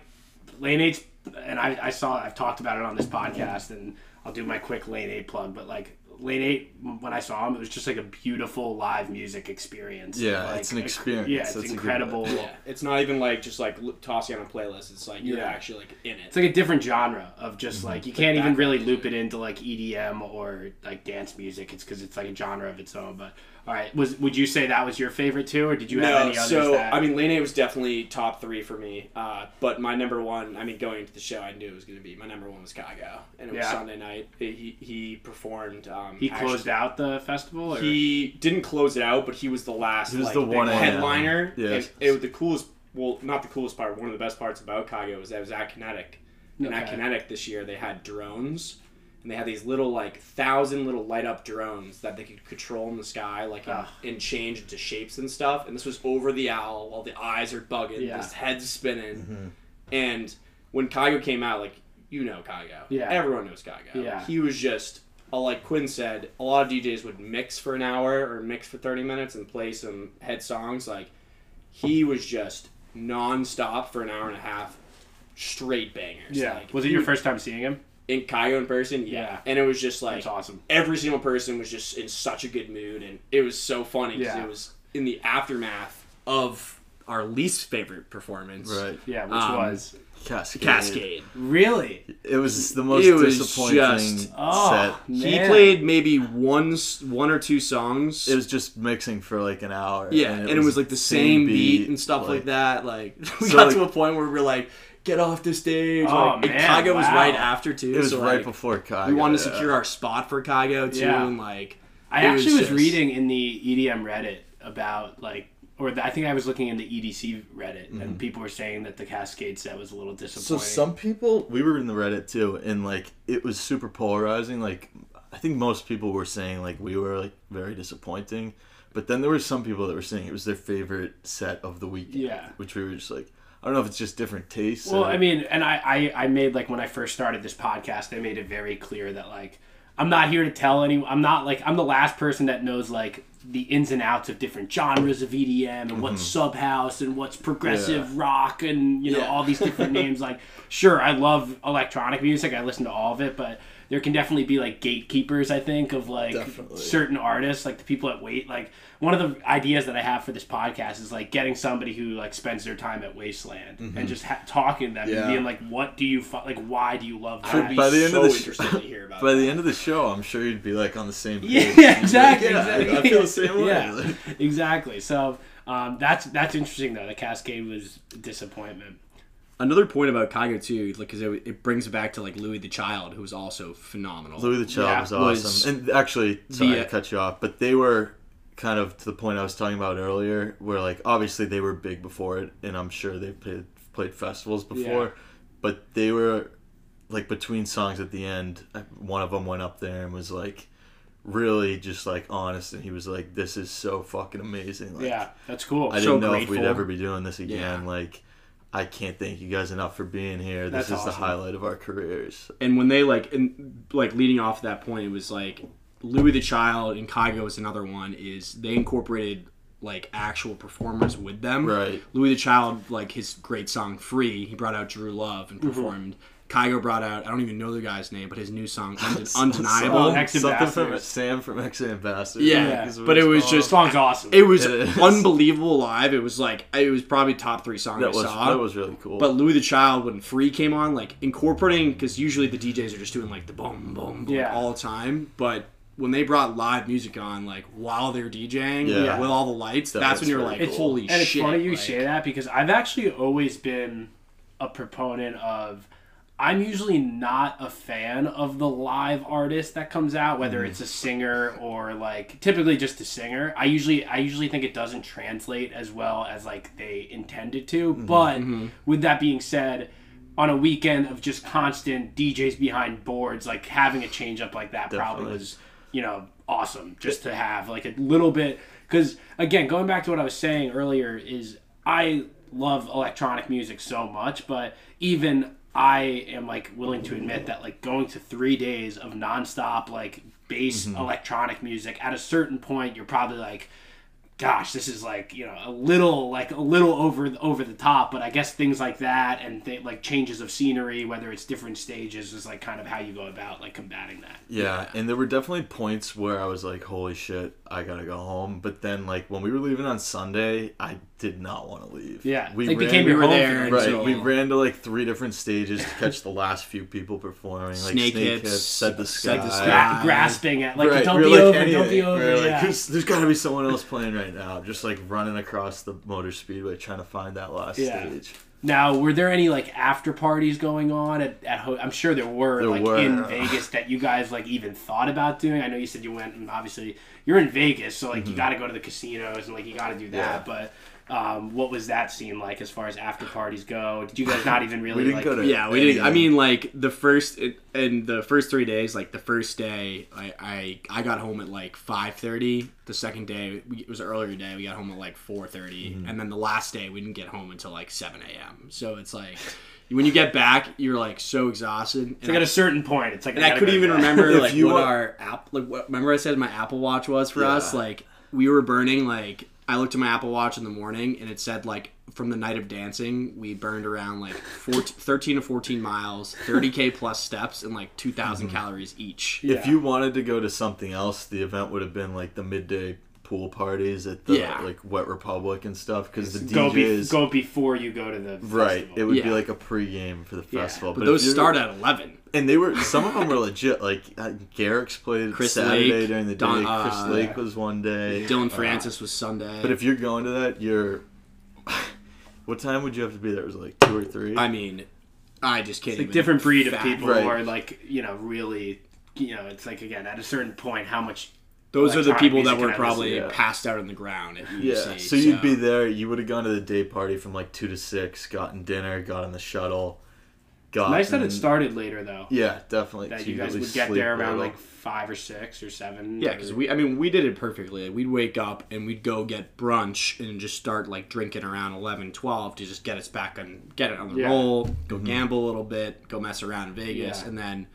Lane Eight's, and I, I saw I've talked about it on this podcast, and I'll do my quick Lane Eight plug. But like Lane Eight, when I saw him, it was just like a beautiful live music experience. Yeah, Like, it's an a- experience. Yeah, it's That's incredible. Yeah, it's not even like just like l- tossing on a playlist. It's like you're Yeah. actually like in it. It's like a different genre of just Mm-hmm. like you can't even really loop it into like EDM or like dance music. It's because it's like a genre of its own. But all right, was would you say that was your favorite too, or did you have no, any others? so that... I mean, Lane Eight was definitely top three for me. Uh, but my number one, I mean, going into the show, I knew it was going to be my number one was Kygo, and it was Sunday night. He he performed. Um, he actually- closed out the festival. Or? He didn't close it out, but he was the last. He was like, the 1 headliner. Yes. And it, the coolest, well, not the coolest part. One of the best parts about Kygo was that it was at Kinetic. And at Kinetic this year, they had drones, and they had these little like thousand little light up drones that they could control in the sky, like and, and change into shapes and stuff. And this was over the owl while the eyes are bugging, Yeah. his head's spinning, Mm-hmm. and when Kygo came out, like you know Kygo, Yeah. everyone knows Kygo. Yeah. he was just uh, like Quinn said. A lot of DJs would mix for an hour or mix for thirty minutes and play some head songs. Like he was just non-stop for an hour and a half, straight bangers. yeah, like, was it he your first time seeing him? In Kygo in person, yeah. Yeah. And it was just like That's awesome. every single person was just in such a good mood, and it was so funny because Yeah. it was in the aftermath of Our least favorite performance, Right. Yeah, which Um, was Kaskade. Kaskade. really. It was the most It was disappointing just- Oh, set. man. He played maybe one one or two songs. It was just mixing for like an hour. yeah, and it was, like the same beat, and stuff like, that. Like we So, got like- to a point where we're like, "Get off the stage!" Oh, like, and man, Kygo was right after too. It was so, right like, before Kygo. We wanted to secure our spot for Kygo too, Yeah. and like I was actually was, just- reading in the EDM Reddit about like, or the, I think I was looking in the EDC Reddit, and mm-hmm. people were saying that the Kaskade set was a little disappointing. So some people, we were in the Reddit too, and like it was super polarizing. Like I think most people were saying like we were like very disappointing, but then there were some people that were saying it was their favorite set of the weekend. Yeah. which we were just like, I don't know if it's just different tastes. Well, or- I mean, and I, I, I made like when I first started this podcast, I made it very clear that like I'm not here to tell anyone. I'm not like I'm the last person that knows like the ins and outs of different genres of EDM and what's sub house and what's progressive Mm-hmm. Yeah. rock and you know Yeah. all these different names. Like, sure, I love electronic music. I listen to all of it, but there can definitely be like gatekeepers. I think of like Definitely. certain artists, like the people that wait. Like one of the ideas that I have for this podcast is like getting somebody who like spends their time at Wasteland and just ha- talking to them and Mm-hmm. Being like, "What do you fu- like? Why do you love I would that?" be by the end so of the sh- to hear about by that. the end of the show, I'm sure you'd be like on the same page. Yeah, You'd like, exactly, yeah, exactly. I feel the same way. Yeah, exactly. So um, that's that's interesting though. The Kaskade was disappointment. Another point about Kygo too, like because it, it brings it back to like Louis the Child, who was also phenomenal. Louis the Child Yeah, was awesome. was and actually, sorry the- to uh, cut you off, but they were kind of to the point I was talking about earlier, where like obviously they were big before it, and I'm sure they played played festivals before, Yeah. but they were like between songs at the end. One of them went up there and was like really just like honest, and he was like, "This is so fucking amazing." Like, yeah, that's cool. I So didn't know if we'd ever be doing this again. Yeah. Like. I can't thank you guys enough for being here. This That's is the highlight of our careers. and when they like and like leading off that point, it was like Louis the Child and Kygo is another one. Is they incorporated like actual performers with them. Right. Louis the Child, like his great song "Free," he brought out Drew Love and mm-hmm. performed. Kygo brought out I don't even know the guy's name, but his new song Unden- "Undeniable." Something from Sam from X Ambassadors. Yeah, I think is what but it was called. just- song's awesome. It was It is. unbelievable live. It was like it was probably top three song that I was saw. that was really cool. But Louis the Child, when Free came on, like incorporating, because usually the DJs are just doing like the boom, boom, boom Yeah. all the time. But when they brought live music on, like while they're DJing Yeah. with all the lights, That that's when you're very like, cool. holy and it's funny you like- say that because I've actually always been a proponent of. I'm usually not a fan of the live artist that comes out, whether mm. it's a singer or like typically just a singer. I usually I usually think it doesn't translate as well as like they intended to. Mm-hmm. But mm-hmm. with that being said, on a weekend of just constant DJs behind boards, like having a change up like that probably was you know awesome just to have like a little bit because again going back to what i was saying earlier is i love electronic music so much but even i am like willing to admit that like going to three days of nonstop like bass mm-hmm. electronic music at a certain point you're probably like gosh this is like you know a little like a little over over the top. But i guess things like that and th- like changes of scenery whether it's different stages is like kind of how you go about like combating that. Yeah, and there were definitely points where I was like, "Holy shit, I gotta go home." But then, like when we were leaving on Sunday, I did not want to leave. yeah we they ran, became we your were home there and. Right, So- we ran to like three different stages to catch the last few people performing. Like Snake Snake, Hips, Hips, Said the Sky. Said the Sky. Grasping at like right, don't be like over, anything. don't be over. were like, yeah. "There's- there's got to be someone else playing right now. Just like running across the motor speedway trying to find that last Yeah. stage. Now, were there any like after parties going on at, at ho- I'm sure there were There like were. in Vegas that you guys like even thought about doing. I know you said you went and obviously you're in Vegas, so like you got to go to the casinos and like you got to do that. Mm-hmm. Yeah. But um, what was that scene like as far as after parties go? Did you guys not even really We didn't like? go to Yeah, we any did. of I mean, like the first it, in the first three days, like the first day, I I, I got home at like five thirty. The second day, we, it was an earlier day. We got home at like four Mm-hmm. and then the last day, we didn't get home until like seven a.m. So it's like when you get back, you're like so exhausted. And It's like at a certain point, it's like and I gotta couldn't even to bed. remember If like you what want- our app like what remember I said my Apple Watch was for us like we were burning like I looked at my Apple Watch in the morning and it said like from the night of dancing we burned around like 14, 13 to 14 miles, 30k plus steps and like 2,000 Mm-hmm. calories each. If Yeah. you wanted to go to something else, the event would have been like the midday pool parties at the Yeah. like Wet Republic and stuff because the Go, be, DJs go before you go to the right. festival. It would be like a pregame for the Yeah. festival. But, if those start at 11. and they were some of them were legit. Like uh, Garrick's played Chris Saturday Lake, during the day. Don- Chris uh, Lake was one day. Dillon Uh, Francis was Sunday. But if you're going to that, you're. what time would you have to be there? Was it like two or three? I mean, I just can't It's like different breed of people Right. who are like you know really you know it's like again at a certain point how much Those are the people that were probably yeah. passed out on the ground at yeah. EDC. So you'd be there. You would have gone to the day party from like two to six. Gotten dinner. Got on the shuttle. Got nice that it started later though Yeah, definitely. that you guys would get there around like five or six or seven Yeah, because we, I mean, we did it perfectly. Like, we'd wake up and we'd go get brunch and just start like drinking around 11, 12 to just get us back on, get it on the Yeah. roll, go Mm-hmm. gamble a little bit, go mess around in Vegas, Yeah. and then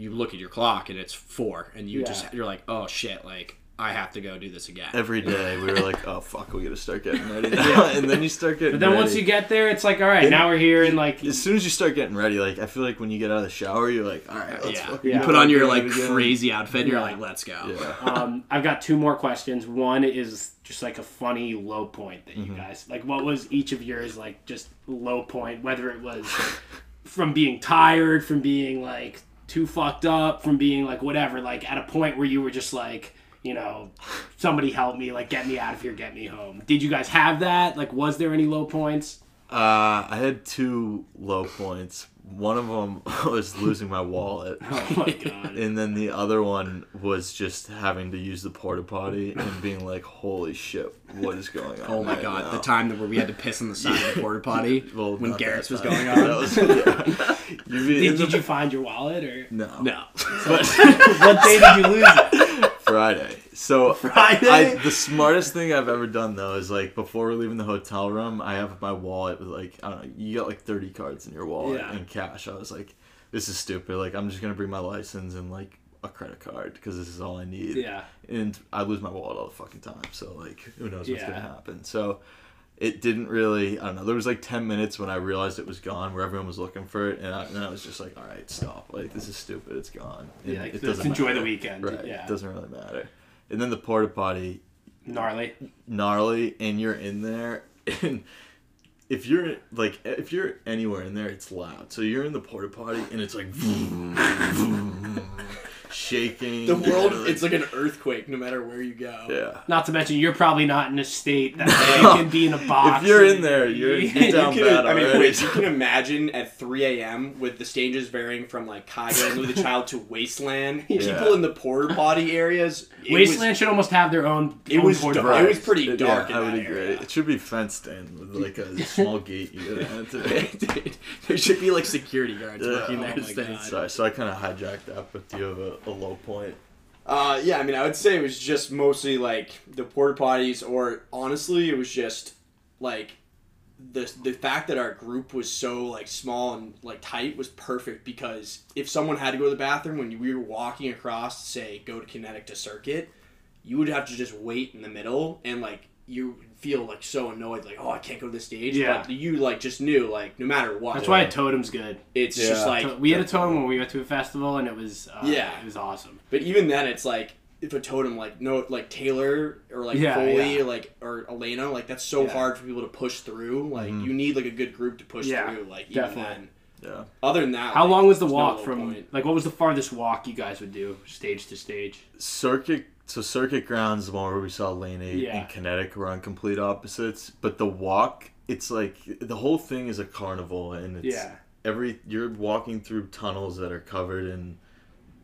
you look at your clock and it's four, and you Yeah. just you're like, oh shit, like I have to go do this again. every day we were like, oh fuck, we gotta start getting ready now. and then you start getting. Ready. But then once you get there it's like all right now we're here and like as soon as you start getting ready, like I feel like when you get out of the shower, you're like, all right, let's yeah. fucking Yeah. you put on your like again." crazy outfit, and you're Yeah. like, let's go. Yeah. um, I've got two more questions. One is just like a funny low point that you Mm-hmm. guys like. What was each of yours like? Just low point, whether it was from being tired, from being like too fucked up, from being like whatever. Like at a point where you were just like, you know, somebody help me, like get me out of here, get me home. Did you guys have that? Like, was there any low points? Uh, I had two low points. One of them was losing my wallet, Oh my god. and then the other one was just having to use the porta potty and being like, "Holy shit, what is going on?" Oh my right god, now?" the time that where we had to piss on the side of the porta potty Well, when Garrett's was going on. was- yeah. You'd be in Did, did you find your wallet or No, No. what day did you lose it? Friday. So Friday? I, the smartest thing I've ever done though is like before we're leaving the hotel room, I have my wallet with like I don't know, you got like thirty cards in your wallet Yeah. and cash. I was like, this is stupid. Like I'm just gonna bring my license and like a credit card because this is all I need. Yeah. And I lose my wallet all the fucking time. So like, who knows what's gonna happen? So. It didn't really. I don't know. There was like ten minutes when I realized it was gone, where everyone was looking for it, and, I, and then I was just like, "All right, stop! Like this is stupid. It's gone. Yeah, like, it doesn't enjoy the weekend. Right. Yeah. It doesn't really matter. And then the porta potty, Gnarly. gnarly, and you're in there, and if you're like if you're anywhere in there, it's loud. So you're in the porta potty, and it's like vroom, vroom, shaking. The world, and, it's like an earthquake no matter where you go. yeah. Not to mention, you're probably not in a state that you can be in a box. If you're in there, you're, you're down You bad can, I mean, already. wait, you can imagine at 3 a.m. with the stages varying from like Kygo and Louis the Child to Wasteland. Yeah. People in the porta potty areas. it Wasteland should almost have their own. It own was dark. potty. It was pretty Yeah, dark in I would that agree. area. It should be fenced in with like a small gate you get into. Dude, there should be like security guards Yeah. working Oh there my Sorry, so I kind of hijacked that, but do you have a, low point? Uh, yeah, I mean, I would say it was just mostly like the porta potties, or honestly, it was just like the the fact that our group was so like small and like tight was perfect because if someone had to go to the bathroom when we were walking across, say, go to Kinetic to Circuit, you would have to just wait in the middle and like you feel like so annoyed, like oh I can't go to the stage. Yeah. But you like just knew like no matter what. That's why a totem's good. it's Yeah. just like we had a totem when we went to a festival, and it was uh, Yeah. it was awesome. But even then, it's like if a totem like no like Taylor or like Yeah, Foley yeah. or like or Elena, like that's so Yeah. hard for people to push through. Like Mhm. you need like a good group to push Yeah, through. Like even definitely. then. Yeah. Other than that, How like, long was the there's no walk from? point. Like, what was the farthest walk you guys would do, stage to stage? Circuit so Circuit Grounds the one where we saw Lane Eight Yeah. and Kinetic were on complete opposites, but the walk it's like the whole thing is a carnival and it's Yeah. every you're walking through tunnels that are covered in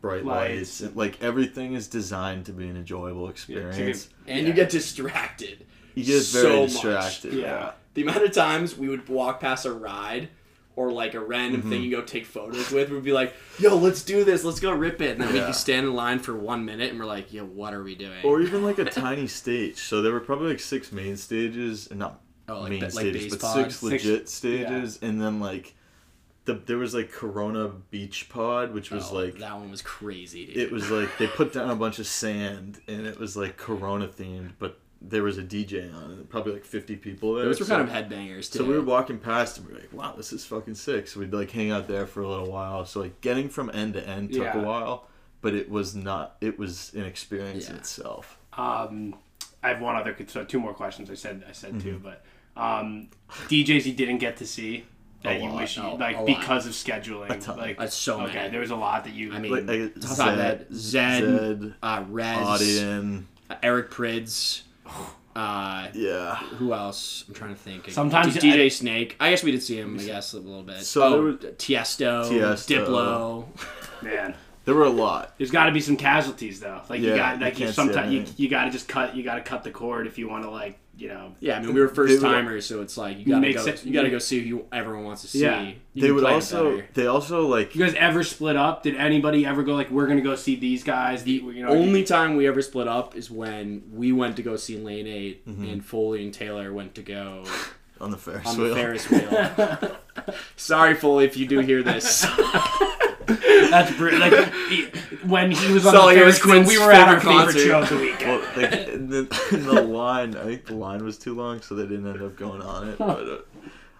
bright Lights. lights. and, like everything is designed to be an enjoyable experience. and Yeah. you get distracted. you get so very much. distracted. Yeah. The amount of times we would walk past a ride or like a random Mm-hmm. thing you go take photos with, we'd be like, "Yo, let's do this. Let's go rip it." And then Yeah. we stand in line for one minute and we're like, yo, what are we doing? Or even like a tiny stage. So there were probably like six main stages, and not Oh, like main ba- stages, base but pods? six Six- legit stages, and then like the there was like Corona Beach Pod, which was Oh, like that one was crazy, dude. it was like they put down a bunch of sand and it was like Corona themed, but there was a DJ on and probably like 50 people there. Those were so- kind of headbangers too. So we were walking past and we were like, wow, this is fucking sick. So we'd like hang out there for a little while. So like getting from end to end took Yeah. a while, but it was not, it was an experience in Yeah. itself. Um, I have one other, so two more questions. I said I said Mm-hmm. two, but um, DJs you didn't get to see that A you lot. wish you like a lot. because of scheduling. A ton. Like That's so okay, many. there was a lot that you. I mean, Like, I- top of that, Zedd, Zedd, uh, Rezz, Audien, uh, Eric Prydz. Uh, yeah. who else? I'm trying to think. Sometimes D- DJ I- Snake. I guess we did see him. I guess a little bit. So oh, there was- Tiesto, Tiesto. Diplo. man, There were a lot. there's got to be some casualties though. Like you got like you, can't sometimes you, you got to just cut. You got to cut the cord if you want to like you know. Yeah, I mean we were first would- timers, so it's like you gotta Makes go. sense. You gotta go see who you, everyone wants to see. Yeah. You They would also, they also like, You guys ever split up? Did anybody ever go like we're gonna go see these guys? The you know Only time we ever split up is when we went to go see Lane 8 Mm-hmm. and Foley and Taylor went to go on the Ferris on wheel. the Ferris wheel. Sorry, Foley, if you do hear this. That's br- like he- when he was on Sully, the it was Ferris wheel, we were at our favorite favorite concert. show of the weekend. well, like, the, the line, I think the line was too long, so they didn't end up going on it. But uh,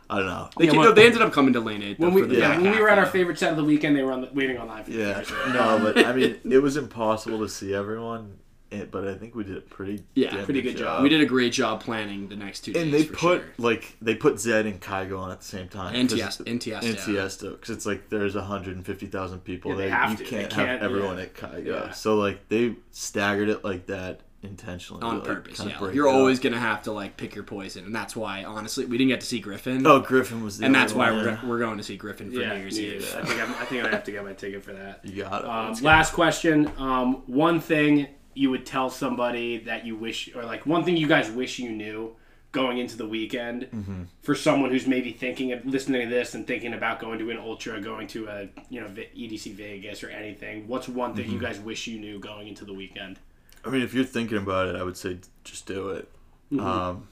I don't know. They, Yeah, no, well- they ended up coming to Lane 8 when we, for the yeah, when we were at our favorite set of the weekend, they were on the, waiting on live. Yeah, Ferris wheel. no, but I mean, it was impossible to see everyone. It, but I think we did a pretty Yeah, damn pretty good job. We did a great job planning the next two days. and they for put sure. like they put Zedd and Kygo on at the same time. And 'cause- Tiesto- and Tiesto. and Tiesto, because it's like there's 150,000 people Yeah, they there. have you to. They can't, can't- have everyone yeah. at Kygo. Yeah. So like they staggered it like that intentionally on to, like, purpose. kinda Yeah, break you're it up. always gonna have to like pick your poison, and that's why honestly we didn't get to see Gryffin. Oh, Gryffin was the and other that's why one, we're, we're going to see Gryffin for Yeah, New Year's New Eve. I think I'm, I think I have to get my ticket for that. You got it. Um, last question. Um, one thing you would tell somebody that you wish, or like one thing you guys wish you knew going into the weekend Mm-hmm. for someone who's maybe thinking of listening to this and thinking about going to an ultra, going to a you know EDC Vegas or anything. What's one thing Mm-hmm. you guys wish you knew going into the weekend? I mean, if you're thinking about it, I would say just do it. Mm-hmm. Um,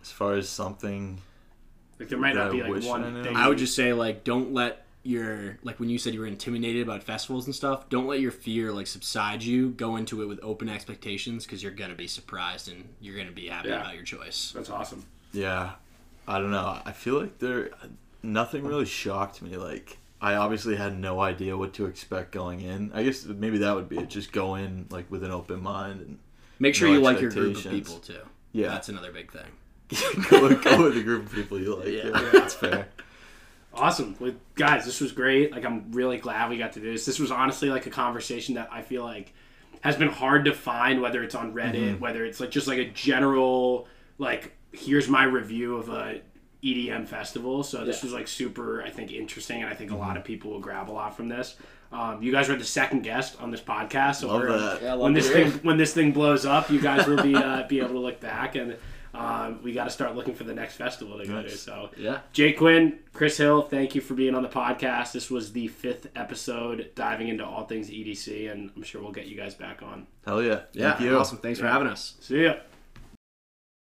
as far as something, Like there might not be like wish I one knew. thing. I would just say like don't let your like when you said you were intimidated about festivals and stuff, don't let your fear like subside you. Go into it with open expectations because you're gonna be surprised and you're gonna be happy Yeah. about your choice. That's awesome. yeah, I don't know. I feel like there, nothing really shocked me. Like I obviously had no idea what to expect going in. I guess maybe that would be it. Just go in like with an open mind and Make sure No you like your group of people too. Yeah. that's another big thing. go, go with a group of people you like. Yeah. Yeah, that's fair. Awesome. Well, guys, this was great. Like, I'm really glad we got to do this. This was honestly like a conversation that I feel like has been hard to find, whether it's on Reddit, Mm-hmm. whether it's like just like a general, like, here's my review of a EDM festival. So this was like super, I think, interesting, and I think a Mm-hmm. lot of people will grab a lot from this. Um, you guys were the second guest on this podcast, so Love we're- that. Yeah, love when this thing when this thing blows up, you guys will be uh, be able to look back and. Um, we got to start looking for the next festival to go to. Nice. So, Yeah. Jake Quinn, Chris Hill, thank you for being on the podcast. This was the fifth episode diving into all things EDC, and I'm sure we'll get you guys back on. Hell yeah. Yeah, Thank you. awesome. Thanks for having us. See ya.